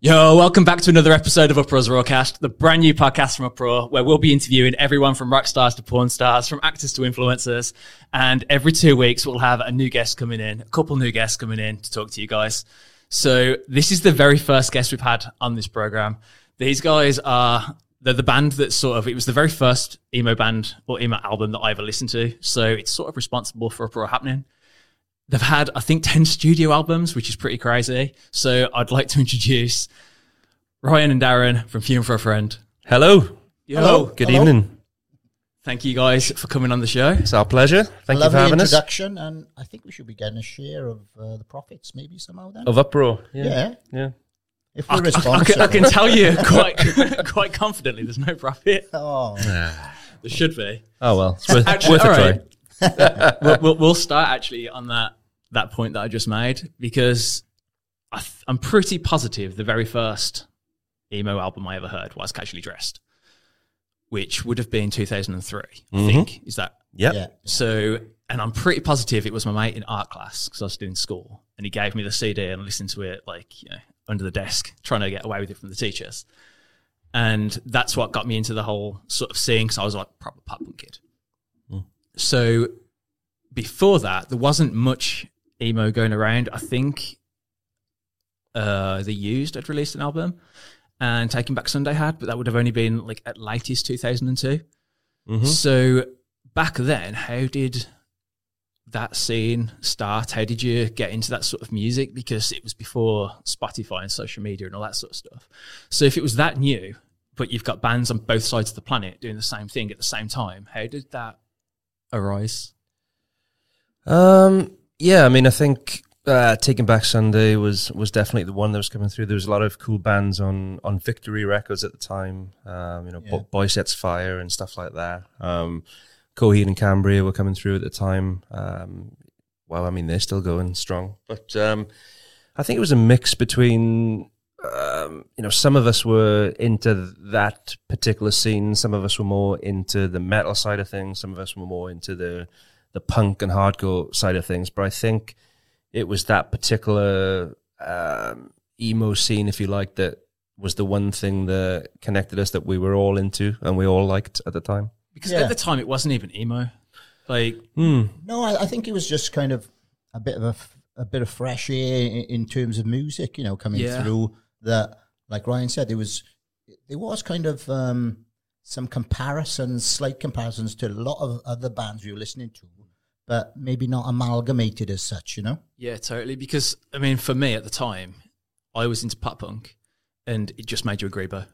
Yo, welcome back to another episode of Uprawr's Rawrcast, the brand new podcast from Uprawr, where we'll be interviewing everyone from rock stars to porn stars, from actors to influencers. And every two weeks, we'll have a new guest coming in, a couple new guests coming in to talk to you guys. So this is the very first guest we've had on this program. These guys are they're the band that sort of it was the very first emo band or emo album that I ever listened to. So it's sort of responsible for Uprawr happening. They've had, I think, 10 studio albums, which is pretty crazy. So I'd like to introduce Ryan and Darren from Funeral for a Friend. Hello. Yo, Hello. Good evening. Thank you guys for coming on the show. It's our pleasure. Thank you for Lovely having us. introduction, and I think we should be getting a share of uh, the profits, maybe somehow. Then, Of uproar. yeah. Yeah. Yeah. if we're I- I responsible. can, I can tell you quite quite confidently there's no profit. Oh, There should be. Oh well, it's worth, Actually, worth a all try. Right. we'll, we'll, we'll start actually on that that point that I just made because I th- I'm pretty positive the very first emo album I ever heard was Casually Dressed, which would have been 2003. I mm-hmm. think is that Yep. yeah. so. And I'm pretty positive it was my mate in art class because I was still in school, and he gave me the CD and I listened to it like you know under the desk, trying to get away with it from the teachers. And that's what got me into the whole sort of scene because I was like proper pop punk kid. So before that, there wasn't much emo going around. I think uh, the Used had released an album, and Taking Back Sunday had, but that would have only been like at latest 2002. So back then, how did that scene start? How did you get into that sort of music? Because it was before Spotify and social media and all that sort of stuff. So if it was that new, but you've got bands on both sides of the planet doing the same thing at the same time, how did that arise? Um. Yeah. I mean, I think uh, Taking Back Sunday was was definitely the one that was coming through. There was a lot of cool bands on on Victory Records at the time. Um. You know, Yeah. Bo- Boy Sets Fire and stuff like that. Um. Coheed and Cambria were coming through at the time. Um. Well, I mean, they're still going strong, but um, I think it was a mix between um, you know, some of us were into that particular scene. Some of us were more into the metal side of things. Some of us were more into the the punk and hardcore side of things. But I think it was that particular um, emo scene, if you like, that was the one thing that connected us that we were all into and we all liked at the time. Because Yeah. at the time, it wasn't even emo. Like, Hmm. No, I, I think it was just kind of a bit of a, f- a bit of fresh air in, in terms of music, you know, coming Yeah. through. That, like Ryan said, there was there was kind of um, some comparisons, slight comparisons to a lot of other bands we were listening to, but maybe not amalgamated as such, you know. yeah, totally. Because, I mean, for me at the time, I was into pop punk and it just made you a grebo.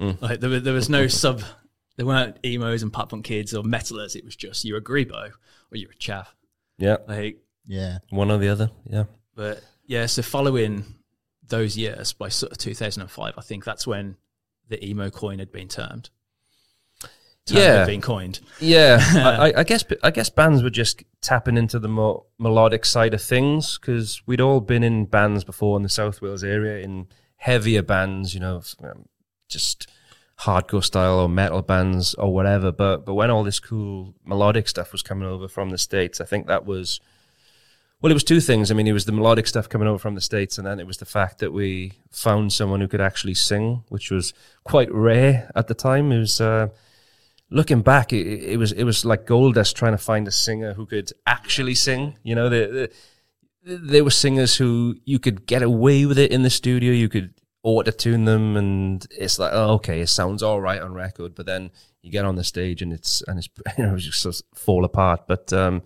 Mm. Like, there, there was no sub, there weren't emos and pop punk kids or metalers. It was just you're a grebo or you're a chav. Yeah, Like, Yeah. one or the other. Yeah. But yeah, so following those years by sort of 2005, I think that's when the emo coin had been termed. Term Yeah. been coined. Yeah, I, I- I guess I guess bands were just tapping into the more melodic side of things because we'd all been in bands before in the South Wales area in heavier bands, you know, um, just hardcore style or metal bands or whatever. But but when all this cool melodic stuff was coming over from the states, I think that was well, it was two things. I mean, it was the melodic stuff coming over from the states, and then it was the fact that we found someone who could actually sing, which was quite rare at the time. It was. Uh, looking back, it, it was it was like gold dust trying to find a singer who could actually sing. You know, the, the, there were singers who you could get away with it in the studio. You could auto tune them, and it's like, oh, okay, it sounds all right on record. But then you get on the stage, and it's and it's you know it's just sort of fall apart. But um,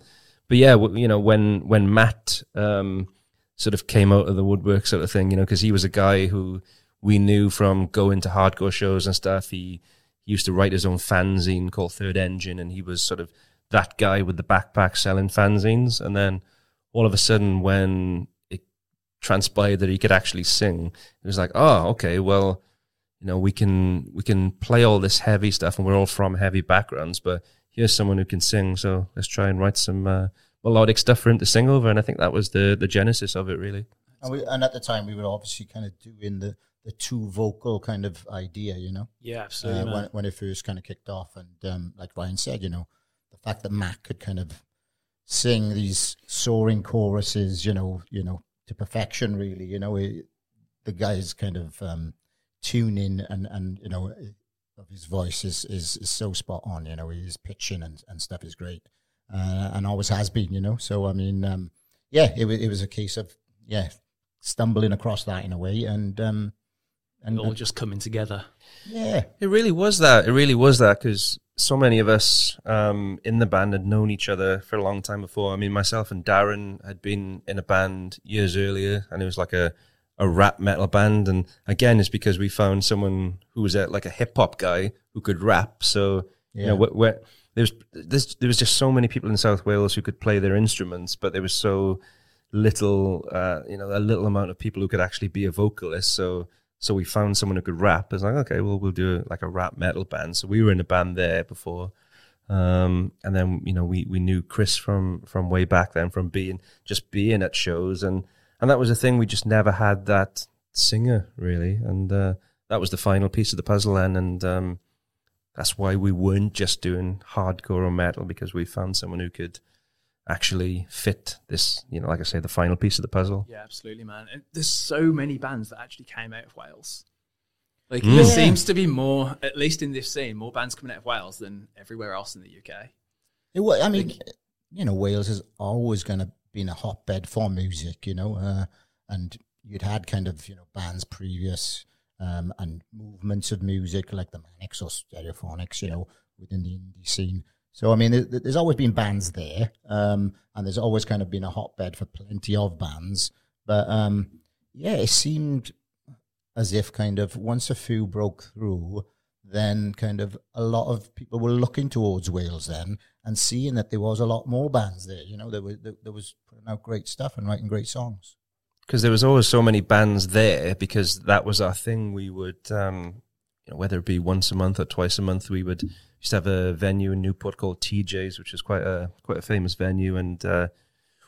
but yeah, you know when when Matt um sort of came out of the woodwork, sort of thing, you know, because he was a guy who we knew from going to hardcore shows and stuff. He he used to write his own fanzine called Third Engine, and he was sort of that guy with the backpack selling fanzines. And then all of a sudden, when it transpired that he could actually sing, it was like, oh, okay, well, you know, we can we can play all this heavy stuff, and we're all from heavy backgrounds, but here's someone who can sing, so let's try and write some uh, melodic stuff for him to sing over. And I think that was the the genesis of it, really. And, we, and at the time, we were obviously kind of doing the, the two vocal kind of idea, you know, Yeah, uh, absolutely. man. when, when it first kind of kicked off. And um, like Ryan said, you know, the fact that Matt could kind of sing these soaring choruses, you know, you know, to perfection, really, you know, it, the guy's kind of um, tuning and and you know of his voice is, is is so spot on. You know, his pitching and, and stuff is great, uh, and always has been. You know, so I mean, um, yeah, it was it was a case of yeah stumbling across that in a way, and um, and all just coming together. yeah, It really was that. It really was that because so many of us um, in the band had known each other for a long time before. I mean, myself and Darren had been in a band years earlier, and it was like a a rap metal band. And again, it's because we found someone who was a, like a hip hop guy who could rap. So you know, Yeah. wh- wh- there was there's, there was just so many people in South Wales who could play their instruments, but there was so little, uh, you know, a little amount of people who could actually be a vocalist. So so we found someone who could rap. It's like, okay, well, we'll do like a rap metal band. So we were in a band there before. Um, and then, you know, we, we knew Chris from, from way back then from being, just being at shows. And, and that was a thing. We just never had that singer really. And, uh, that was the final piece of the puzzle then. And, um, that's why we weren't just doing hardcore or metal because we found someone who could actually fit this, you know, like I say, the final piece of the puzzle. Yeah, absolutely, man. And there's so many bands that actually came out of Wales. Like Mm. there Yeah. seems to be more, at least in this scene, more bands coming out of Wales than everywhere else in the UK. It wa I mean, you know, Wales is always going to be a hotbed for music, you know, uh, and you'd had kind of, you know, bands previous um, and movements of music like the Manics or Stereophonics, you know, within the indie scene. So, I mean, there, there's always been bands there, um, and there's always kind of been a hotbed for plenty of bands. But um, yeah, it seemed as if kind of once a few broke through, then kind of a lot of people were looking towards Wales then and seeing that there was a lot more bands there. You know, there was there, there was putting out great stuff and writing great songs. because there was always so many bands there because that was our thing. We would, um, you know, whether it be once a month or twice a month, we would to have a venue in Newport called TJ's, which is quite a quite a famous venue, and uh,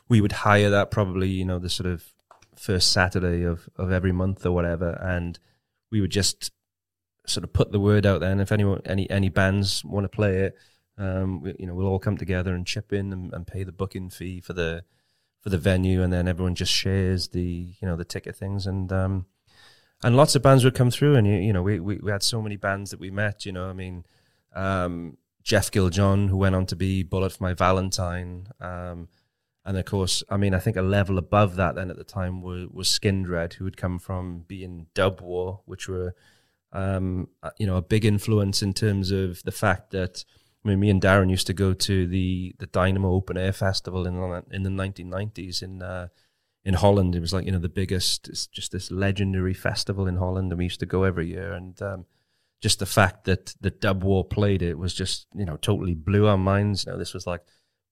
we would hire that probably you know the sort of first Saturday of of every month or whatever, and we would just sort of put the word out there, and if anyone any any bands want to play it. Um, we, you know, we'll all come together and chip in and, and pay the booking fee for the for the venue, and then everyone just shares the you know the ticket things, and um, and lots of bands would come through, and you, you know we, we we had so many bands that we met. You know, I mean, um, Jeff Killed John, who went on to be Bullet for My Valentine, um, and of course, I mean, I think a level above that then at the time was was Skindred, who had come from being Dub War, which were um, uh, you know a big influence in terms of the fact that. I mean, me and Darren used to go to the, the Dynamo Open Air Festival in the- in the 1990s in uh, in Holland. It was like you know the biggest, it's just this legendary festival in Holland, and we used to go every year. And um, just the fact that the Dub War played it was just you know totally blew our minds. You know, this was like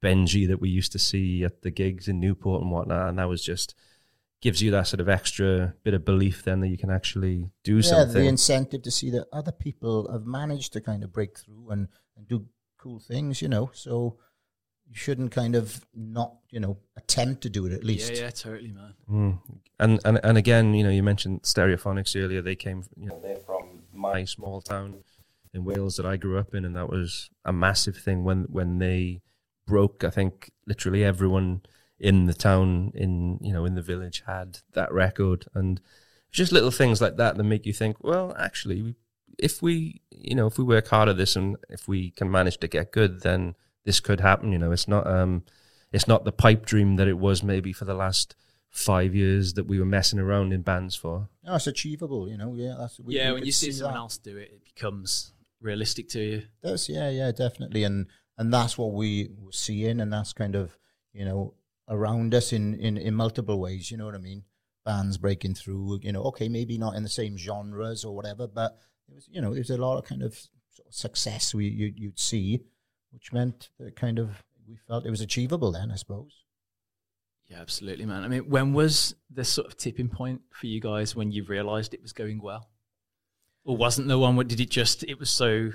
Benji that we used to see at the gigs in Newport and whatnot, and that was just gives you that sort of extra bit of belief then that you can actually do yeah, something. the incentive to see that other people have managed to kind of break through and, and do cool things, you know. So you shouldn't kind of not, you know, attempt to do it at least. Yeah, yeah, totally, man. Mm. And and and again, you know, you mentioned Stereophonics earlier. They came, you know, they're from my small town in Wales that I grew up in, and that was a massive thing when when they broke. I think literally everyone in the town, in you know, in the village had that record, and just little things like that that make you think, well, actually, we- if we, you know, if we work hard at this and if we can manage to get good, then this could happen. You know, it's not um, it's not the pipe dream that it was maybe for the last five years that we were messing around in bands for. No, it's achievable, you know. Yeah, that's we, yeah, we when you see someone that. else do it, it becomes realistic to you. Does yeah, yeah, definitely, and and that's what we were seeing, and that's kind of you know around us in in in multiple ways. You know what I mean? Bands breaking through. You know, okay, maybe not in the same genres or whatever, but it was you know there's a lot of kind of sort of success we you, you'd see, which meant that kind of we felt it was achievable then, I suppose. Yeah, absolutely, man. I mean, when was the sort of tipping point for you guys when you realised it was going well, or wasn't there one? Where did it just? It was so.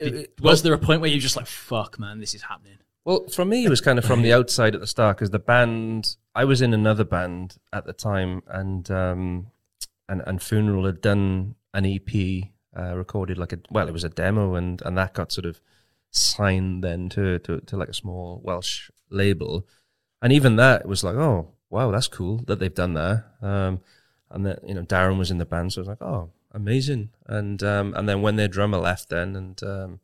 did- It- was there a point where you just like, "Fuck, man, this is happening"? Well, for me, it was kind of from the outside at the start because the band I was in another band at the time, and um, and and Funeral had done an EP, uh, recorded like a well, it was a demo, and and that got sort of signed then to to, to like a small Welsh label, and even that was like, oh wow, that's cool that they've done that. Um, and then you know Darren was in the band, so I was like, oh, amazing. And um, and then when their drummer left, then and um,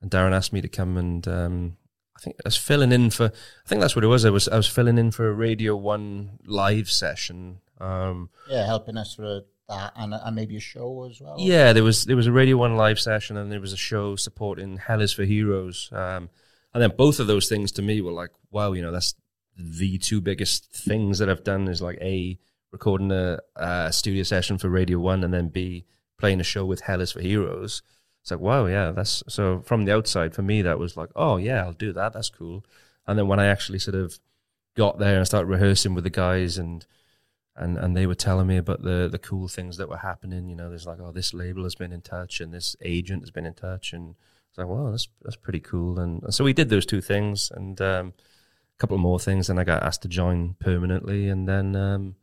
and Darren asked me to come and um, I think I was filling in for. I think that's what it was. I was I was filling in for a Radio One live session. Um, Yeah, helping us for that and, and maybe a show as well. yeah, there was there was a Radio One live session and there was a show supporting Hell is for Heroes. Um, and then both of those things to me were like, wow, you know, that's the two biggest things that I've done is like a recording a, a studio session for Radio One and then b playing a show with Hell is for Heroes. It's like, wow, yeah, that's so from the outside for me that was like, oh yeah, I'll do that. That's cool. And then when I actually sort of got there and started rehearsing with the guys and and and they were telling me about the the cool things that were happening. You know, there's like, oh, this label has been in touch and this agent has been in touch, and it's like, wow, that's that's pretty cool. And, and so we did those two things and um, a couple more things, and I got asked to join permanently, and then. Um,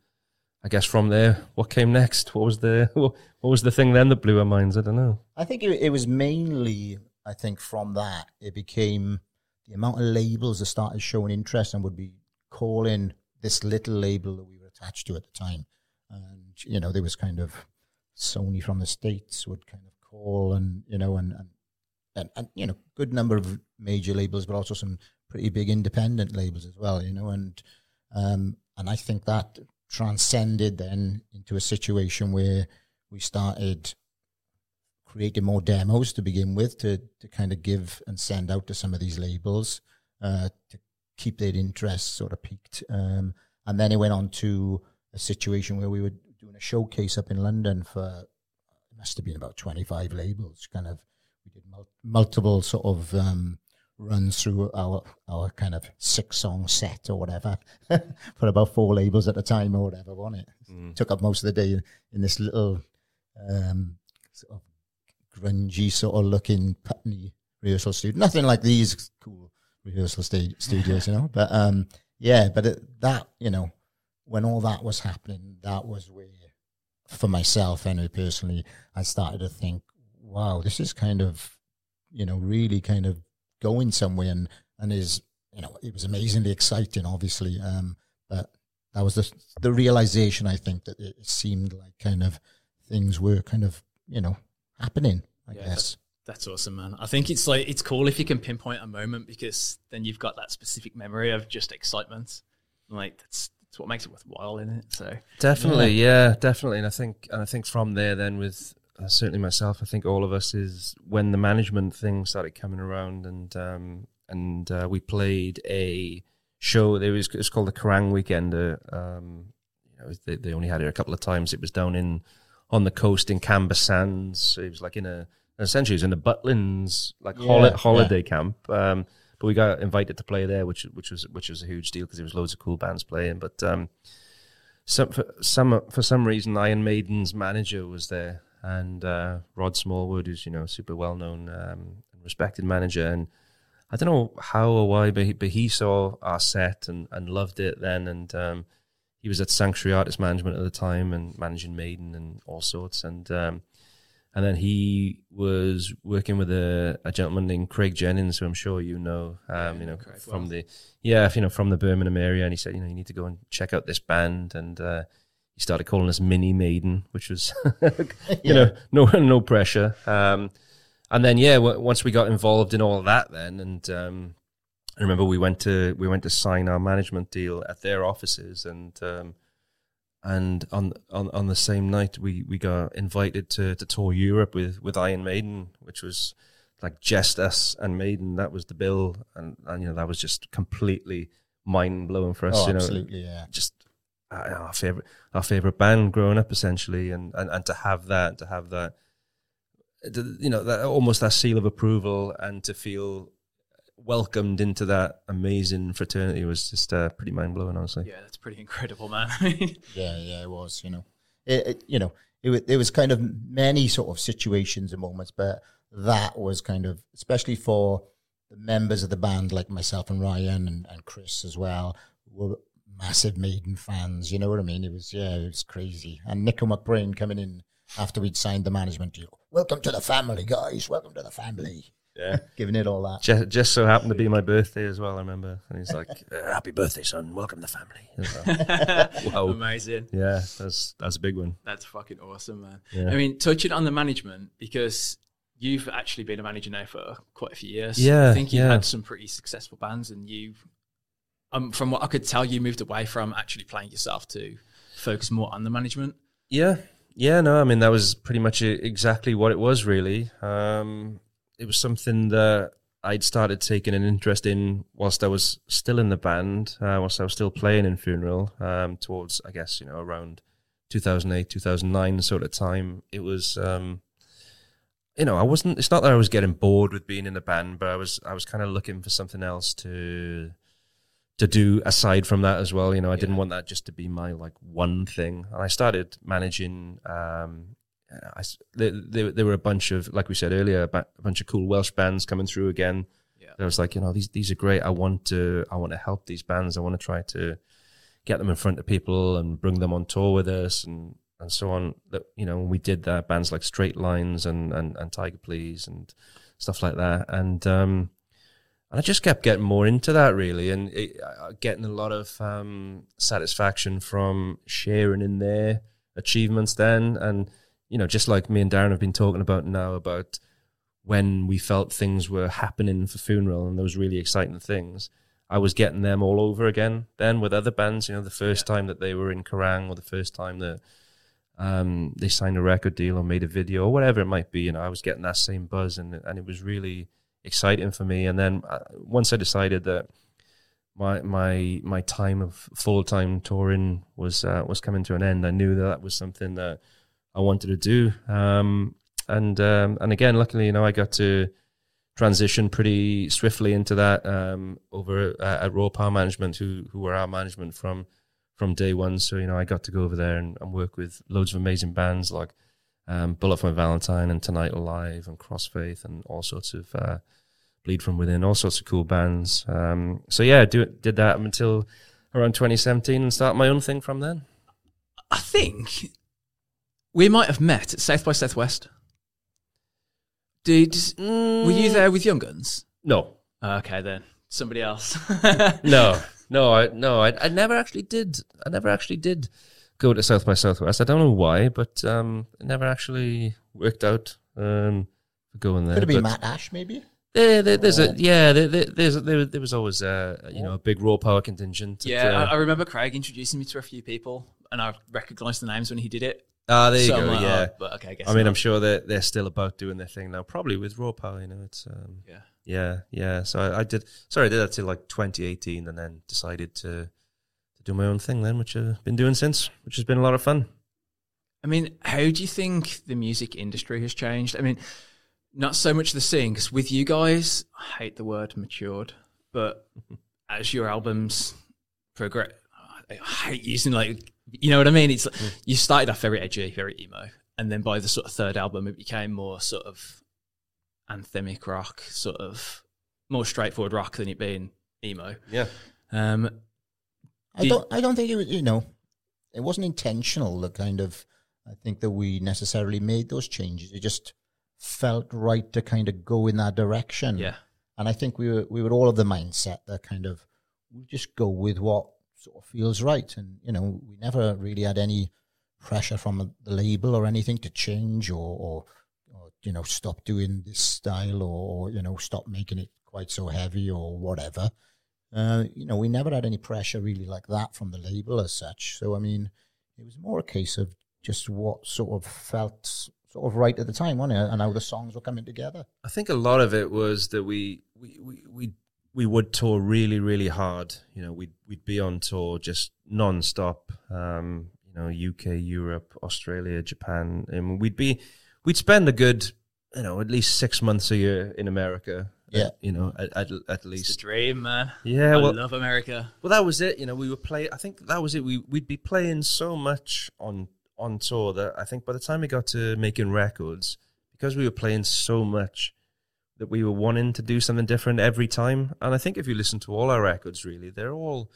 I guess from there, what came next? What was the what was the thing then that blew our minds? I don't know. I think it, it was mainly, I think, from that it became the amount of labels that started showing interest and would be calling this little label that we attached to at the time. And you know, there was kind of Sony from the states would kind of call, and you know, and and and, and you know, good number of major labels, but also some pretty big independent labels as well. You know, and um, and I think that transcended then into a situation where we started creating more demos to begin with to, to kind of give and send out to some of these labels uh, to keep their interest sort of peaked. Um, and then it went on to a situation where we were doing a showcase up in London for, it must have been about 25 labels, kind of, we did mul- multiple sort of um, runs through our our kind of six song set or whatever for about four labels at a time or whatever, wasn't it? Mm. Took up most of the day in this little um, sort of grungy sort of looking Putney rehearsal studio. Nothing like these cool rehearsal sta- studios, you know. But um, yeah, but it, that you know, when all that was happening, that was where, for myself anyway, personally, I started to think, wow, this is kind of, you know, really kind of going somewhere and, and is, you know, it was amazingly exciting, obviously. Um, but that was the, the realization, I think, that it seemed like kind of things were kind of, you know, happening, I Yeah, guess. That's awesome, man. I think it's like it's cool if you can pinpoint a moment because then you've got that specific memory of just excitement. Like that's that's what makes it worthwhile in it. So Definitely, yeah. definitely. And I think, and I think from there, then with uh, certainly myself, I think all of us is when the management thing started coming around, and um, and uh, we played a show. There was it's called the Kerrang Weekender. Um, you know, they, they only had it a couple of times. It was down in on the coast in Camber Sands. It was like in a essentially it was in the Butlins like Yeah, holi- yeah. holiday camp. Um, but we got invited to play there, which which was which was a huge deal because there was loads of cool bands playing. But um, some for some for some reason Iron Maiden's manager was there, and uh, Rod Smallwood, who's you know a super well known um, and respected manager, and I don't know how or why, but he, but he saw our set and, and loved it then, and um, he was at Sanctuary Artist Management at the time and managing Maiden and all sorts, and um, and then he was working with a, a gentleman named Craig Jennings, who I'm sure you know, um, you know, Craig from well. the yeah, you know, from the Birmingham area, and he said, you know, you need to go and check out this band, and uh, he started calling us Mini Maiden, which was, you know, no no pressure. Um, and then yeah, w- once we got involved in all that, then and um, I remember we went to we went to sign our management deal at their offices, and um, and on on on the same night we we got invited to to tour Europe with with Iron Maiden, which was like just us and Maiden. That was the bill, and and you know that was just completely mind blowing for us. Oh, you know, absolutely, yeah. just uh, our favorite our favorite band growing up essentially and and, and to have that to have that you know that almost that seal of approval and to feel welcomed into that amazing fraternity was just uh, pretty mind blowing honestly yeah, that's pretty incredible, man. Yeah, yeah, it was. You know, it, it you know, it was, there was kind of many sort of situations and moments, but that was kind of especially for the members of the band like myself and Ryan and, and Chris as well were massive Maiden fans. You know what I mean? It was yeah, it was crazy. And Nicko McBrain coming in after we'd signed the management deal. Welcome to the family, guys. Welcome to the family. Yeah. giving it all that. Just, just so happened to be my birthday as well. I remember, and he's like, uh, "Happy birthday, son! Welcome to the family." I was like, Whoa. Amazing. Yeah, that's that's a big one. That's fucking awesome, man. Yeah. I mean, touching on the management because you've actually been a manager now for quite a few years. Yeah, I think you've yeah. had some pretty successful bands, and you, um, from what I could tell, you moved away from actually playing yourself to focus more on the management. Yeah, yeah, no, I mean that was pretty much exactly what it was. Really, um, it was something that I'd started taking an interest in whilst I was still in the band, uh, whilst I was still playing in Funeral. Um, towards, I guess, you know, around 2008, 2009 sort of time. It was, um, you know, I wasn't. It's not that I was getting bored with being in a band, but I was, I was kind of looking for something else to to do aside from that as well. You know, I didn't want that just to be my like one thing. And I started managing. Um, I, there, there, there were a bunch of, like we said earlier, a, ba- a bunch of cool Welsh bands coming through again. Yeah. I was like, you know, these these are great. I want to, I want to help these bands. I want to try to get them in front of people and bring them on tour with us and and so on. That you know, we did that. Bands like Straight Lines and and and Tiger Please and stuff like that. And um, and I just kept getting more into that really, and it, uh, getting a lot of um, satisfaction from sharing in their achievements then, and you know, just like me and Darren have been talking about now about when we felt things were happening for funeral and those really exciting things. I was getting them all over again then with other bands. You know, the first time that they were in Kerrang or the first time that um, they signed a record deal or made a video or whatever it might be. You know, I was getting that same buzz and and it was really exciting for me. And then uh, once I decided that my my my time of full time touring was uh, was coming to an end, I knew that that was something that I wanted to do. Um, and um, and again, luckily, you know, I got to transition pretty swiftly into that um, over uh, at Raw Power Management, who who were our management from from day one. So you know, I got to go over there and, and work with loads of amazing bands like um, Bullet for Valentine and Tonight Alive and Crossfaith and all sorts of uh, Bleed from Within, all sorts of cool bands. Um, so yeah, do, did that until around 2017 and start my own thing from then. I think we might have met at South by Southwest. Did were you there with Young Guns? No, Okay, then somebody else. no, no, I no, I, I never actually did. I never actually did go to South by Southwest. I don't know why, but um, it never actually worked out um, for going there. Could have be But Matt Ash, maybe. There, there, there's a yeah. There, there, there's a, there, there was always a you know a big raw power contingent. at, yeah, I, uh, I remember Craig introducing me to a few people, and I recognised the names when he did it. Ah, there you go. like, yeah, oh, but okay, I guess. I mean, not. I'm sure that they're still about doing their thing now. Probably with raw power. You know, it's um, yeah. Yeah, yeah. So I, I did. Sorry, I did that till like 2018, and then decided to to do my own thing then, which I've been doing since, which has been a lot of fun. I mean, how do you think the music industry has changed? I mean, not so much the scene, because with you guys, I hate the word matured, but as your albums progress, I hate using like, you know what I mean? It's like, you started off very edgy, very emo, and then by the sort of third album, it became more sort of anthemic rock, sort of more straightforward rock than it being emo. Yeah, Um, I don't. I don't think it was. You know, it wasn't intentional. The kind of. I think that we necessarily made those changes. It just felt right to kind of go in that direction. yeah. And I think we were we were all of the mindset that kind of we just go with what sort of feels right. And you know, we never really had any pressure from the label or anything to change or or, or you know stop doing this style or, or you know stop making it quite so heavy or whatever. Uh, you know, we never had any pressure really like that from the label as such. So I mean, it was more a case of just what sort of felt sort of right at the time, wasn't it? And how the songs were coming together. I think a lot of it was that we we we we, we would tour really really hard. You know, we'd we'd be on tour just non-stop. Um, you know, UK, Europe, Australia, Japan, and we'd be we'd spend a good you know at least six months a year in America. Yeah. you know, at at, at It's the least. dream, man. Yeah, I well, love America. Well, that was it. You know, we were play. I think that was it. We we'd be playing so much on on tour that I think by the time we got to making records, because we were playing so much, that we were wanting to do something different every time. And I think if you listen to all our records, really, they're all.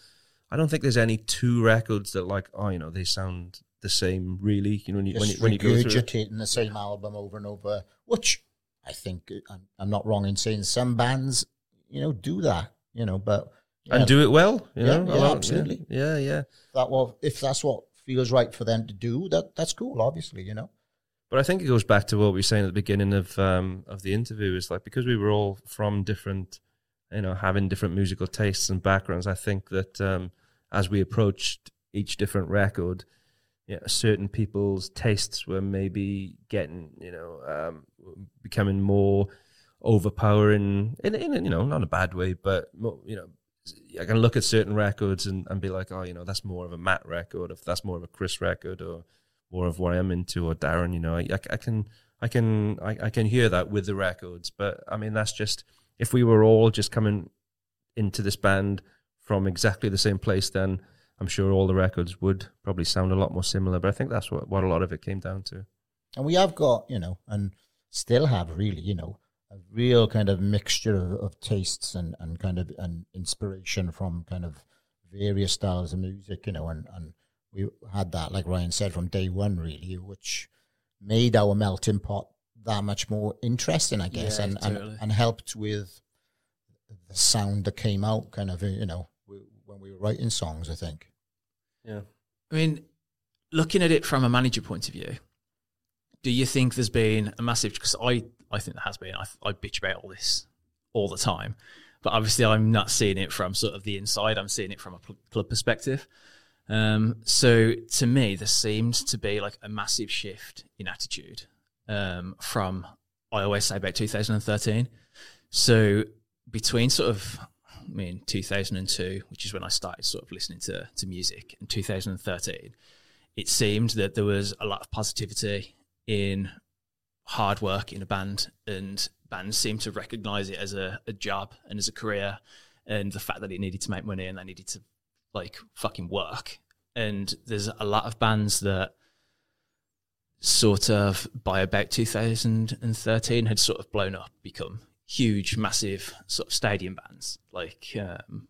I don't think there's any two records that like oh you know they sound the same really. You know when you when you, when you go through. regurgitating the same album over and over, which I think I'm, I'm not wrong in saying some bands, you know, do that, you know, but yeah, and do it well. You Yeah, know, yeah, absolutely. Yeah, yeah. that well, if that's what feels right for them to do, that that's cool, obviously, you know. But I think it goes back to what we were saying at the beginning of um, of the interview. Is like because we were all from different, you know, having different musical tastes and backgrounds. I think that um, as we approached each different record, you know, certain people's tastes were maybe getting, you know, um, becoming more overpowering in, in, you know, not a bad way, but more, you know, I can look at certain records and, and be like, oh, you know, that's more of a Matt record, if that's more of a Chris record, or more of what I'm into, or Darren. You know, I, I can, I can, I, I can hear that with the records. But I mean, that's just if we were all just coming into this band from exactly the same place, then I'm sure all the records would probably sound a lot more similar. But I think that's what, what a lot of it came down to. And we have got, you know, and still have really, you know, a real kind of mixture of, of tastes and, and kind of an inspiration from kind of various styles of music, you know, and, and we had that, like Ryan said, from day one, really, which made our melting pot that much more interesting, I guess, Yeah, and, totally. and and helped with the sound that came out, kind of, you know, when we were writing songs. I think. Yeah. I mean, looking at it from a manager point of view, do you think there's been a massive? Because I, I think there has been. I, I bitch about all this all the time, but obviously I'm not seeing it from sort of the inside. I'm seeing it from a pl- club perspective. Um, so to me, there seemed to be like a massive shift in attitude um, from I always say about 2013. So between sort of I mean 2002, which is when I started sort of listening to to music, and 2013, it seemed that there was a lot of positivity in hard work in a band, and bands seemed to recognize it as a, a job and as a career, and the fact that it needed to make money and they needed to like fucking work. And there's a lot of bands that sort of by about 2013 had sort of blown up, become huge, massive sort of stadium bands like um,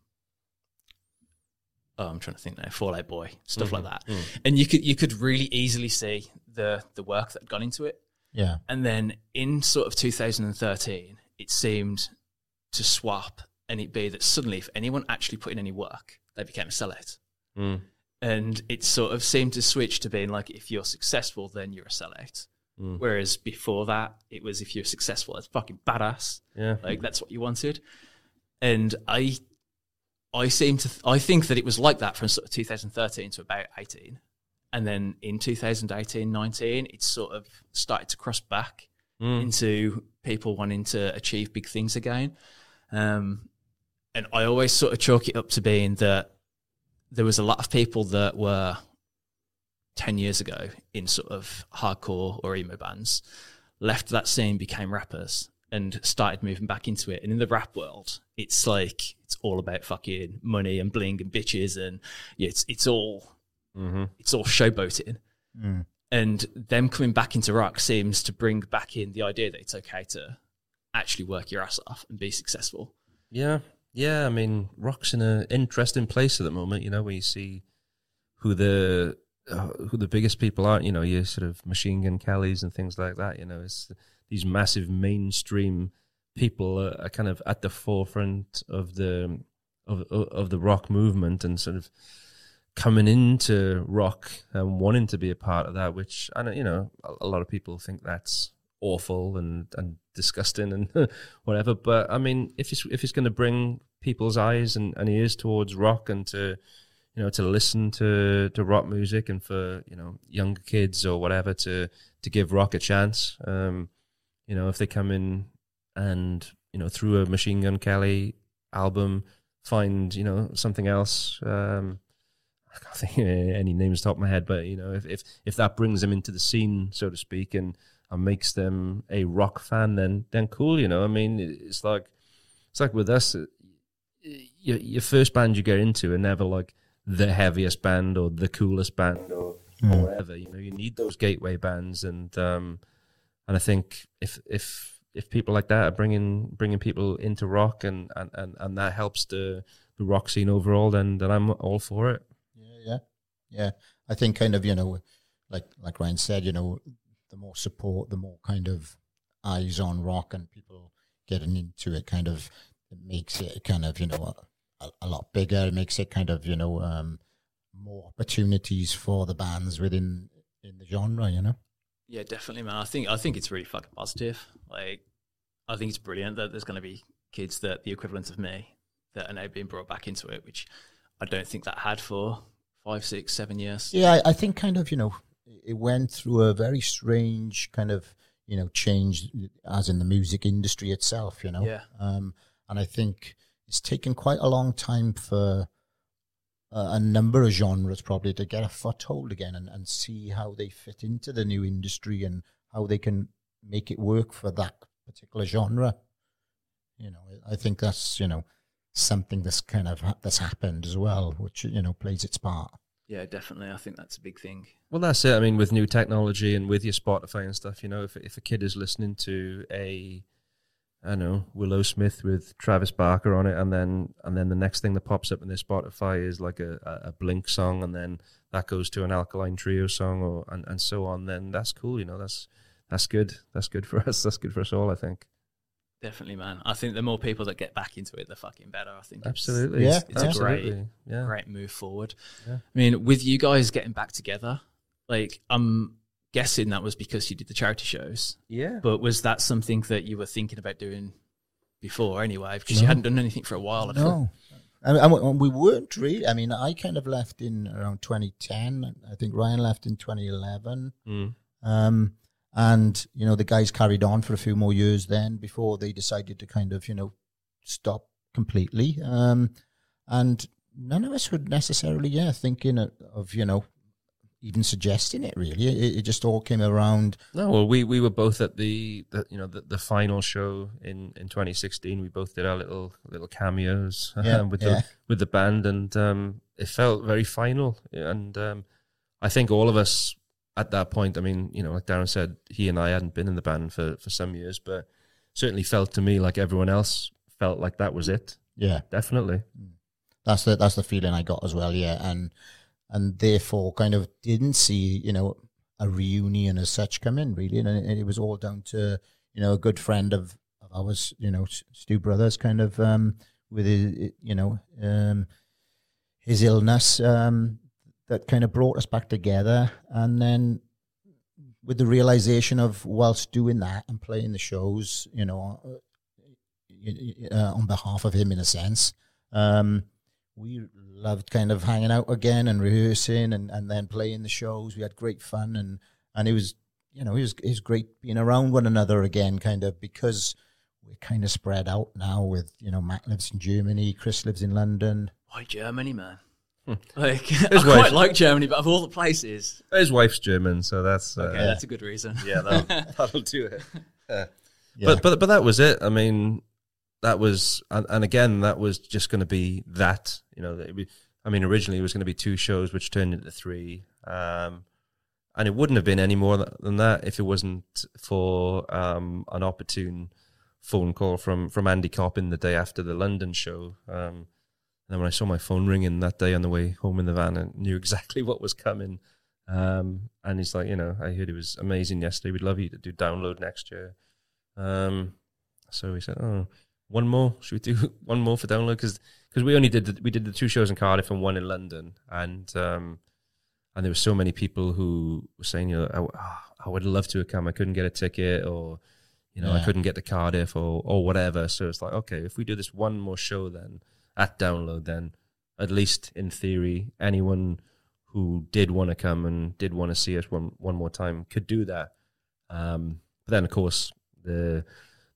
oh, I'm trying to think now, Fallout Boy, stuff like that. And you could you could really easily see the the work that had gone into it. Yeah. And then in sort of 2013, it seemed to swap and it be that suddenly, if anyone actually put in any work, they became a sellout. Mm. And it sort of seemed to switch to being like, if you're successful, then you're a sellout. Whereas before that, it was if you're successful, it's fucking badass. Yeah. Like that's what you wanted. And I, I seem to, I think that it was like that from sort of 2013 to about 18. And then in 2018, 19, it sort of started to cross back into people wanting to achieve big things again. Um, and I always sort of chalk it up to being that there was a lot of people that were 10 years ago in sort of hardcore or emo bands, left that scene, became rappers, and started moving back into it. And in the rap world, it's like it's all about fucking money and bling and bitches, and yeah, it's it's all Mm-hmm. it's all showboating. Mm. And them coming back into rock seems to bring back in the idea that it's okay to actually work your ass off and be successful. Yeah, yeah. I mean, rock's in an interesting place at the moment. You know, where you see who the uh, who the biggest people are. You know, your sort of Machine Gun Kellys and things like that. You know, it's these massive mainstream people are, are kind of at the forefront of the of of of the rock movement and sort of coming into rock and wanting to be a part of that. Which I know, you know, a, a lot of people think that's awful and and disgusting and whatever. But I mean, if it's if it's going to bring people's eyes and, and ears towards rock and to you know to listen to to rock music and for you know younger kids or whatever to to give rock a chance. Um, you know, if they come in and you know through a Machine Gun Kelly album find you know something else. Um, I can't think of any names top of my head, but you know, if, if if that brings them into the scene, so to speak, and and makes them a rock fan, then then cool. You know, I mean, it's like it's like with us, uh, your your first band you get into are never like the heaviest band or the coolest band or, or whatever. You know, you need those gateway bands, and um, and I think if if if people like that are bringing bringing people into rock and and and, and that helps the the rock scene overall, then then I'm all for it. Yeah, yeah, yeah. I think kind of you know, like like Ryan said, you know, the more support, the more kind of eyes on rock and people getting into it kind of it makes it kind of you know a, a lot bigger. It makes it kind of you know um, more opportunities for the bands within in the genre. You know. Yeah, definitely, man. I think I think it's really fucking positive. Like, I think it's brilliant that there's going to be kids that the equivalent of me that are now being brought back into it, which I don't think that had for five, six, seven years. Yeah, I, I think kind of you know it went through a very strange kind of you know change as in the music industry itself. You know. Yeah. Um, and I think it's taken quite a long time for a, a number of genres probably to get a foothold again and, and see how they fit into the new industry and how they can make it work for that particular genre. You know, I think that's you know something that's kind of ha- that's happened as well, which you know plays its part. Yeah, definitely. I think that's a big thing. Well, that's it. I mean, with new technology and with your Spotify and stuff, you know, if if a kid is listening to a, I don't know, Willow Smith with Travis Barker on it, and then and then the next thing that pops up in their Spotify is like a, a, a Blink song, and then that goes to an Alkaline Trio song, or and, and so on. Then that's cool. You know, that's that's good. That's good for us. That's good for us all. I think. Definitely, man. I think the more people that get back into it, the fucking better. I think. it's- Absolutely. Yeah, it's a great. Yeah. great move forward. Yeah. I mean, with you guys getting back together, like I'm guessing that was because you did the charity shows. Yeah. But was that something that you were thinking about doing before anyway? Because you hadn't done anything for a while. I thought. No. And, and we weren't really. I mean, I kind of left in around 2010. I think Ryan left in 2011. Mm. Um, and, you know, the guys carried on for a few more years then before they decided to kind of, you know, stop completely. Um, and none of us were necessarily, yeah, thinking of, of you know, even suggesting it really. It, it just all came around. No, well, we, we were both at the, the you know the, the final show in, in 2016. We both did our little little cameos Yeah, with yeah. the with the band, and um, it felt very final. And um, I think all of us at that point, I mean, you know, like Darren said, he and I hadn't been in the band for for some years, but certainly felt to me like everyone else felt like that was it. Yeah. Definitely. That's the that's the feeling I got as well. Yeah, and and therefore kind of didn't see you know a reunion as such come in really, and it, it was all down to you know a good friend of, of ours, you know Stu Brothers, kind of um, with his you know um, his illness um, that kind of brought us back together, and then with the realization of whilst doing that and playing the shows, you know, uh, uh, on behalf of him in a sense. Um, we loved kind of hanging out again and rehearsing and, and then playing the shows. We had great fun and, and it was, you know, it was, it was great being around one another again, kind of because we're kind of spread out now with, you know, Matt lives in Germany, Chris lives in London. Why Germany, man? Hmm. Like, I His quite like Germany, but of all the places, His wife's German, so that's uh, okay, that's a good reason. yeah, that'll, that'll do it. Yeah. But but but that was it. I mean, that was and, and again that was just going to be that. You know, that we, I mean, originally it was going to be two shows, which turned into three, um, and it wouldn't have been any more than that if it wasn't for um, an opportune phone call from from Andy Copping the day after the London show. Um, and then when I saw my phone ringing that day on the way home in the van, I knew exactly what was coming. Um, and he's like, you know, I heard it was amazing yesterday. We'd love you to do download next year. Um, so we said, oh, one more. Should we do one more for download? Because because we only did the, we did the two shows in Cardiff and one in London, and um, and there were so many people who were saying, you know, I, I would love to have come. I couldn't get a ticket, or you know, I couldn't get to Cardiff, or or whatever. So it's like, okay, if we do this one more show, then at download, then at least in theory, anyone who did want to come and did want to see us one one more time could do that. Um, but then, of course, the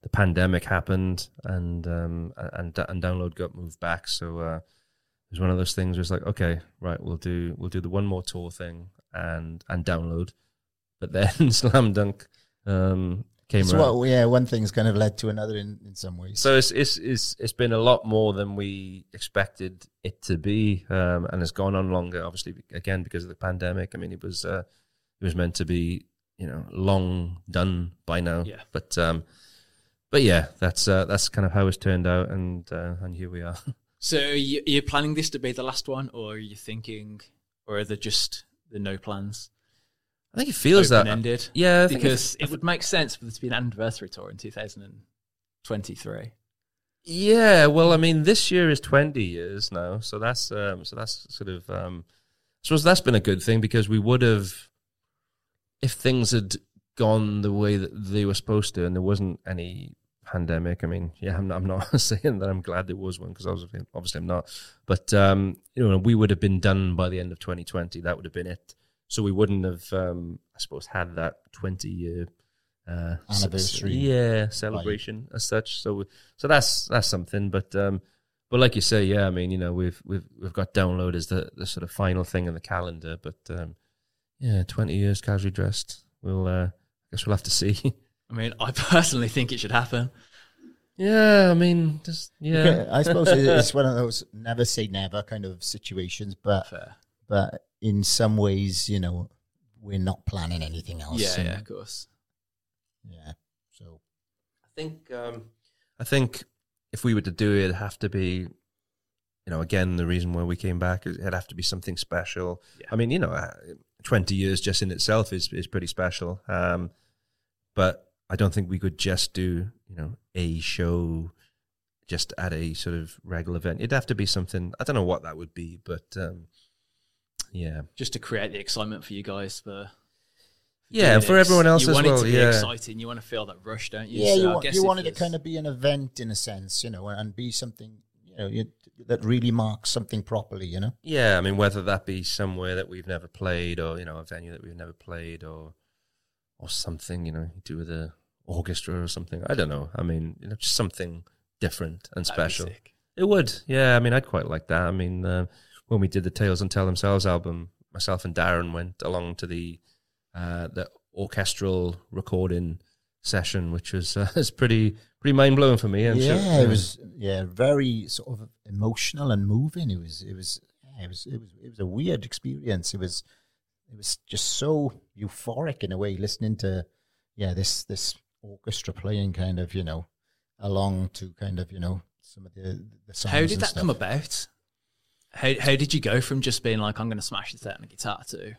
the pandemic happened, and um, and and download got moved back. So uh, it was one of those things. Where it's like, okay, right, we'll do we'll do the one more tour thing and and download. But then Slam Dunk um, came So around. what, yeah, one thing's kind of led to another in, in some ways. So it's, it's it's it's been a lot more than we expected it to be, um, and it's gone on longer. Obviously, again because of the pandemic. I mean, it was uh, it was meant to be you know long done by now. Yeah. But um, but yeah, that's uh, that's kind of how it's turned out, and uh, and here we are. So, are you, are planning this to be the last one, or are you thinking, or are there just the no plans? I think it feels that. open-ended. Yeah, I think because it would make sense for there to be an anniversary tour in 2023. Yeah, well, I mean, this year is twenty years now, so that's um, so that's sort of um, I suppose that's been a good thing because we would have, if things had gone the way that they were supposed to, and there wasn't any pandemic. I mean, yeah, I'm not, I'm not saying that I'm glad there was one because obviously, obviously I'm not, but um, you know, we would have been done by the end of 2020. That would have been it. So we wouldn't have, um, I suppose, had that 20 year uh, Anniversary. yeah, celebration as such. So, so that's that's something. But um, but like you say, yeah, I mean, you know, we've we've we've got download as the the sort of final thing in the calendar. But um, yeah, 20 years casually dressed. We'll, uh, I guess we'll have to see. I mean, I personally think it should happen. yeah, I mean, just yeah. Yeah, I suppose it's one of those never say never kind of situations, but Fair. but in some ways, you know, we're not planning anything else. Yeah, and- yeah, of course. yeah. So I think um, I think if we were to do it, it'd have to be, you know, again the reason why we came back is it'd have to be something special. Yeah. I mean, you know, uh, twenty years just in itself is is pretty special. Um, but I don't think we could just do you know a show just at a sort of regular event. It'd have to be something. I don't know what that would be, but um, yeah, Just to create the excitement for you guys for. yeah, doing for it. everyone else you as want well. it to be yeah, exciting. You want to feel that rush, don't you? yeah, So you, I want, guess you if wanted to kind of be an event in a sense, you know, and be something you know you, that really marks something properly, you know. Yeah, I mean, whether that be somewhere that we've never played, or you know, a venue that we've never played, or or something, you know, you do with a orchestra or something. I don't know. I mean, you know, just something different and that'd be special. sick. It would, yeah. I mean, I'd quite like that. I mean, uh, when we did the Tales Don't Tell Themselves album, myself and Darren went along to the uh, the orchestral recording session, which was uh, was pretty pretty mind blowing for me. I'm sure- yeah, it was yeah very sort of emotional and moving. It was it was it was it was it was a weird experience. It was it was just so euphoric in a way listening to yeah this this orchestra playing kind of you know along to kind of you know some of the the songs. How did that stuff. come about? How how did you go from just being like I'm going to smash this out on a guitar to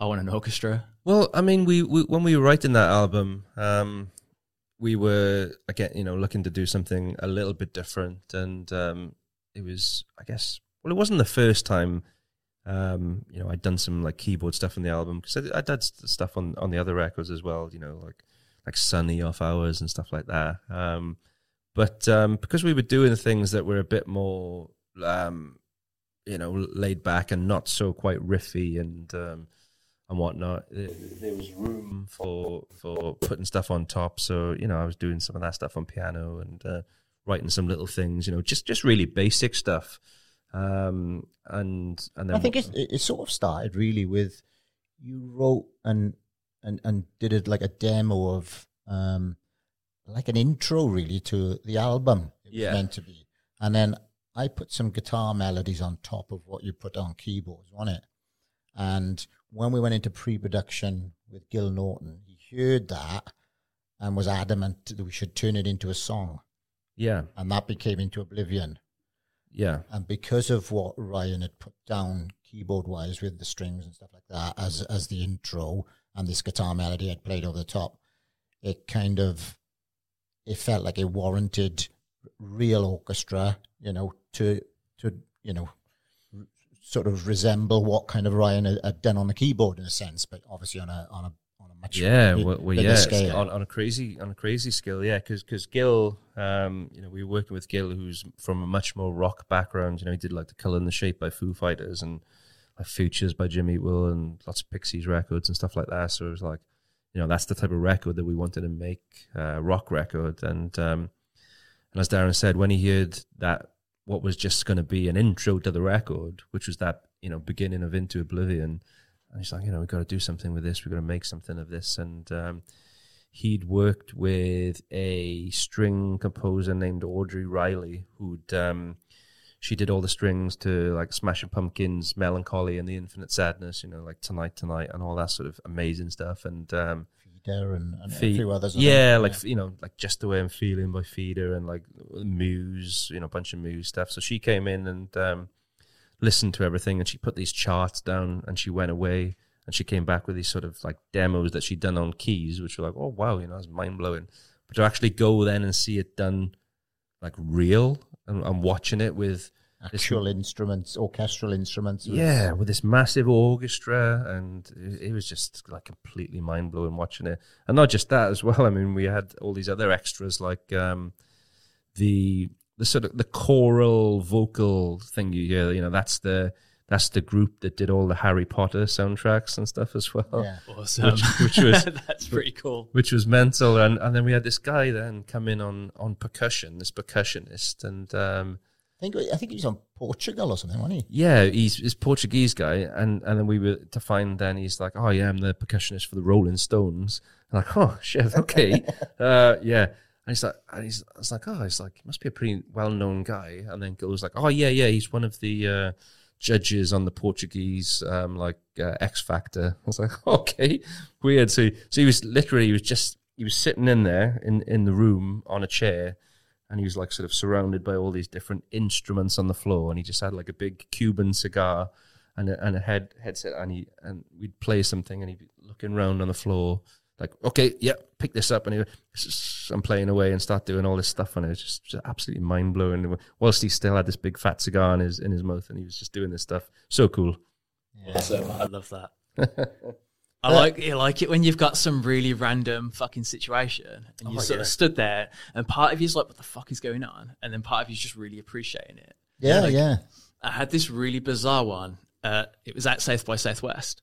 I want an orchestra? Well, I mean, we, we when we were writing that album, um, we were again, you know, looking to do something a little bit different, and um, it was, I guess, well, it wasn't the first time. Um, you know, I'd done some like keyboard stuff on the album because I'd done stuff on on the other records as well. You know, like like Sonny off hours and stuff like that. Um, but um, because we were doing things that were a bit more, um, you know, laid back and not so quite riffy and um, and whatnot. There, was room for for putting stuff on top. So you know, I was doing some of that stuff on piano and uh, writing some little things. You know, just just really basic stuff. Um, and and then I think it, it sort of started really with you wrote and and and did it like a demo of um like an intro really to the album it was Yeah. meant to be, and then I put some guitar melodies on top of what you put on keyboards on it, and when we went into pre-production with Gil Norton, he heard that and was adamant that we should turn it into a song, yeah, and that became into Oblivion. yeah, And because of what Ryan had put down keyboard wise with the strings and stuff like that as as the intro and this guitar melody had played over the top, it kind of it felt like it warranted real orchestra, you know, to to you know r- sort of resemble what kind of Ryan had, had done on the keyboard in a sense, but obviously on a on a on a much yeah. Well, well bigger yeah, scale. on, on a crazy on a crazy scale. Yeah, because Gil, um, you know, we were working with Gil, who's from a much more rock background. You know, he did like the Color and the Shape by Foo Fighters and like Futures by Jimmy Eat World and lots of Pixies records and stuff like that. So it was like, you know, that's the type of record that we wanted to make, uh, rock record. And um, and as Darren said, when he heard that what was just going to be an intro to the record, which was that you know beginning of Into Oblivion, and he's like, you know, we've got to do something with this. We've got to make something of this. And um, he'd worked with a string composer named Audrey Riley, who'd um, she did all the strings to like Smashing Pumpkins, Melancholy, and the Infinite Sadness. You know, like Tonight, Tonight, and all that sort of amazing stuff. And um, Feeder and, and Fe- a few others. Yeah, like you know, like just the way I'm feeling by Feeder and like Muse, you know, a bunch of Muse stuff. So she came in and um, listened to everything, and she put these charts down, and she went away and she came back with these sort of like demos that she'd done on keys, which were like, oh wow, you know, it's mind blowing. But to actually go then and see it done like real and, and watching it with Actual instruments, orchestral instruments. yeah, with this massive orchestra, and it, it was just like completely mind blowing watching it. And not just that as well. I mean, we had all these other extras like um, the the sort of the choral vocal thing you hear. You know, that's the that's the group that did all the Harry Potter soundtracks and stuff as well. Yeah. Awesome. Which, which was That's pretty cool. which was mental. And and then we had this guy then come in on on percussion, this percussionist, and um, I think I think he was on Portugal or something, wasn't he? Yeah, he's he's Portuguese guy, and and then we were to find then he's like, oh yeah, I'm the percussionist for the Rolling Stones. I'm like, oh shit, okay, uh, yeah. And he's like, and he's, I was like, oh, he's like, he must be a pretty well known guy. And then goes like, oh yeah, yeah, he's one of the uh, judges on the Portuguese um, like uh, X Factor. I was like, okay, weird. So so he was literally he was just he was sitting in there in in the room on a chair and he was like sort of surrounded by all these different instruments on the floor, and he just had like a big Cuban cigar and a, and a head headset, and he and we'd play something, and he'd be looking around on the floor, like, okay, yeah, pick this up, and he, I'm playing away and start doing all this stuff, and it was just, just absolutely mind blowing. Whilst he still had this big fat cigar in his in his mouth, and he was just doing this stuff, so cool. Awesome. I love that. I like you like it when you've got some really random fucking situation and you Oh, sort yeah. of stood there and part of you's like, what the fuck is going on? And then part of you's just really appreciating it. Yeah, like- yeah. I had this really bizarre one. Uh, it was at South by Southwest,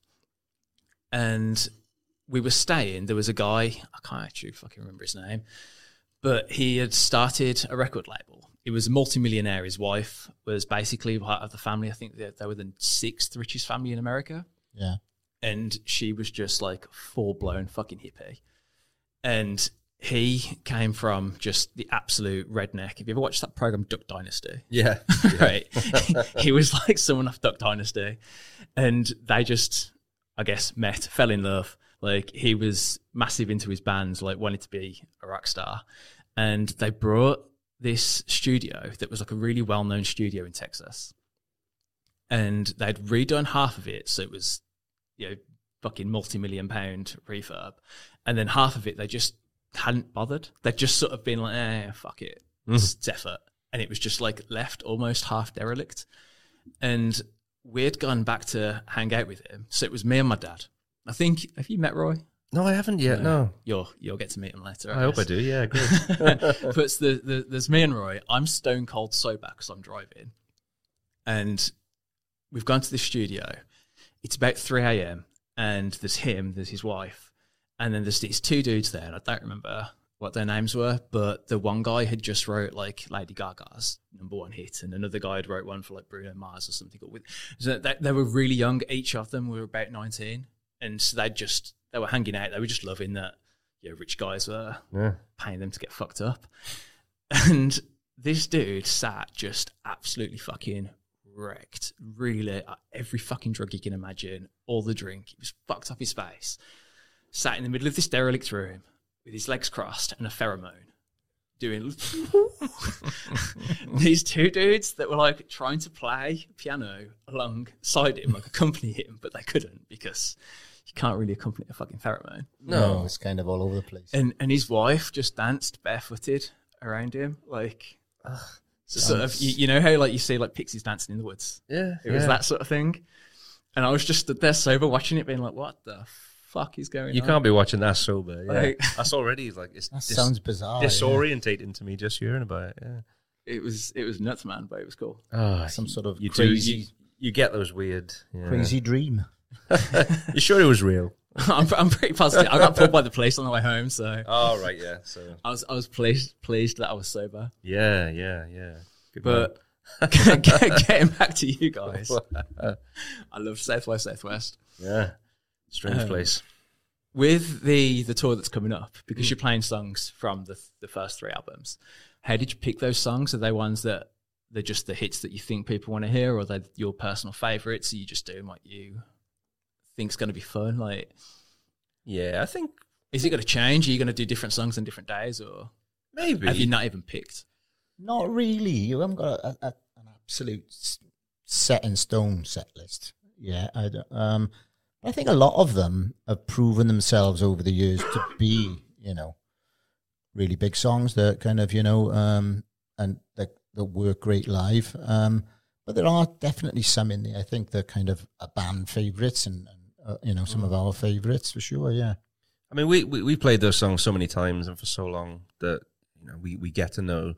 and we were staying. There was a guy I can't actually fucking remember his name, but he had started a record label. He was a multimillionaire. His wife was basically part of the family. I think they, they were the sixth richest family in America, Yeah. And she was just like full blown fucking hippie. And he came from just the absolute redneck. Have you ever watched that program Duck Dynasty? Yeah, right? he was like someone off Duck Dynasty, and they just, I guess, met, fell in love. Like he was massive into his bands, like wanted to be a rock star, and they brought this studio that was like a really well known studio in Texas, and they'd redone half of it, so it was, you know, fucking multi million pound refurb, and then half of it they just hadn't bothered. They'd just sort of been like, eh, fuck it, it's effort. And it was just like left almost half derelict. And we'd gone back to hang out with him. So it was me and my dad. I think, have you met Roy? No, I haven't yet. No, You'll, you'll get to meet him later. I hope I do. Yeah, good. but it's the, the, there's me and Roy. I'm stone cold sober because I'm driving. And we've gone to the studio. It's about 3 a.m. And there's him, there's his wife. And then there's these two dudes there. And I don't remember what their names were, but the one guy had just wrote like Lady Gaga's number one hit, and another guy had wrote one for like Bruno Mars or something. With so they, they were really young. Each of them were about 19, and so they just they were hanging out. They were just loving that. You know, rich guys were yeah. paying them to get fucked up. And this dude sat just absolutely fucking wrecked, really lit, uh, every fucking drug you can imagine, all the drink. He was fucked off his face. Sat in the middle of this derelict room with his legs crossed and a pheromone. Doing these two dudes that were like trying to play piano alongside him, like accompany him, but they couldn't because you can't really accompany a fucking pheromone No, it's kind of all over the place. and and his wife just danced barefooted around him, like so sort of you, you know how like you see like pixies dancing in the woods. Yeah, It was yeah. that sort of thing, and I was just stood there sober watching it, being like, "What the fuck is going You on?" You can't be watching that sober. Yeah. Like- That's already like it's That dis- sounds bizarre. yeah. disorientating to me just hearing about it. Yeah. It was it was nuts, man, but it was cool. Oh, Some sort of you crazy, do. You, you get those weird. Yeah. crazy dream. You sure it was real? I'm I'm pretty positive. I got pulled by the police on the way home, so Oh right, yeah. So I was I was pleased pleased that I was sober. yeah, yeah, yeah. Good But getting back to you guys, I love Southwest Southwest. yeah, strange Um, place. with the the tour that's coming up because you're playing songs from the the first three albums how did you pick those songs are they ones that they're just the hits that you think people want to hear or they're your personal favorites are you just doing what you think's going to be fun like Yeah, I think is it going to change are you going to do different songs on different days or maybe. have you not even picked Not really. You haven't got a, a, an absolute set in stone set list. Yeah, I don't, um, I think a lot of them have proven themselves over the years to be, you know, really big songs that kind of, you know, um, and that, that work great live. Um, but there are definitely some in there. I think they're kind of a band favourites and, and uh, you know, some of our favourites for sure. Yeah. I mean, we, we we played those songs so many times and for so long that you know we, we get to know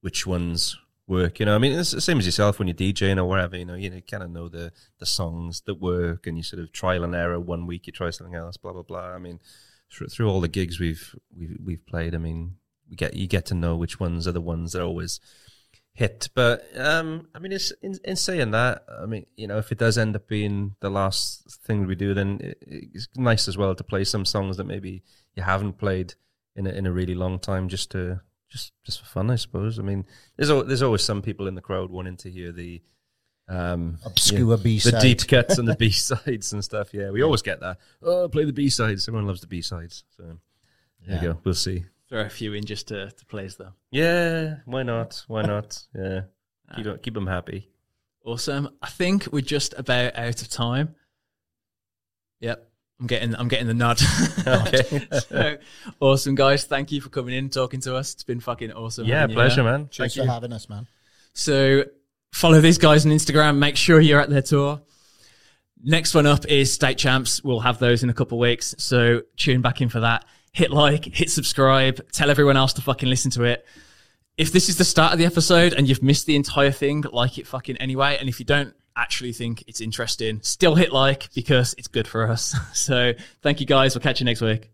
which ones work. You know, I mean, it's the same as yourself when you're DJing or wherever. You know, you, know, kind of know the the songs that work, and you sort of trial and error. One week you try something else, blah blah blah. I mean, through, through all the gigs we've we've we've played, I mean, we get you get to know which ones are the ones that always hit. But um, I mean, it's in, in saying that, I mean, you know, if it does end up being the last thing we do, then it, it's nice as well to play some songs that maybe you haven't played in a, in a really long time, just to just just for fun, I suppose. I mean, there's al- there's always some people in the crowd wanting to hear the um, Obscure the B-side. deep cuts and the B sides and stuff. Yeah, we always get that. Oh, play the B sides. Everyone loves the B sides. So there Yeah. you go. We'll see. Throw a few in just to, to please them. Yeah, why not? Why not? Yeah, keep 'em- keep them happy. Awesome. I think we're just about out of time. Yep. I'm getting I'm getting the nod. Okay. So, awesome guys. Thank you for coming in and talking to us. It's been fucking awesome. Yeah, pleasure, here. man. Thanks Thank for you. having us, man. So follow these guys on Instagram. Make sure you're at their tour. Next one up is State Champs. We'll have those in a couple of weeks. So tune back in for that. Hit like, hit subscribe, tell everyone else to fucking listen to it. If this is the start of the episode and you've missed the entire thing, like it fucking anyway. And if you don't actually think it's interesting, still hit like because it's good for us. So thank you guys. We'll catch you next week.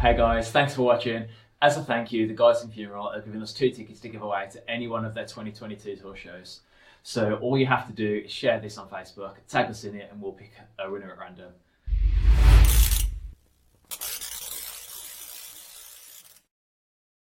Hey guys, thanks for watching. As a thank you, the guys in Funeral are giving us two tickets to give away to any one of their 2022 tour shows. So all you have to do is share this on Facebook, tag us in it, and we'll pick a winner at random.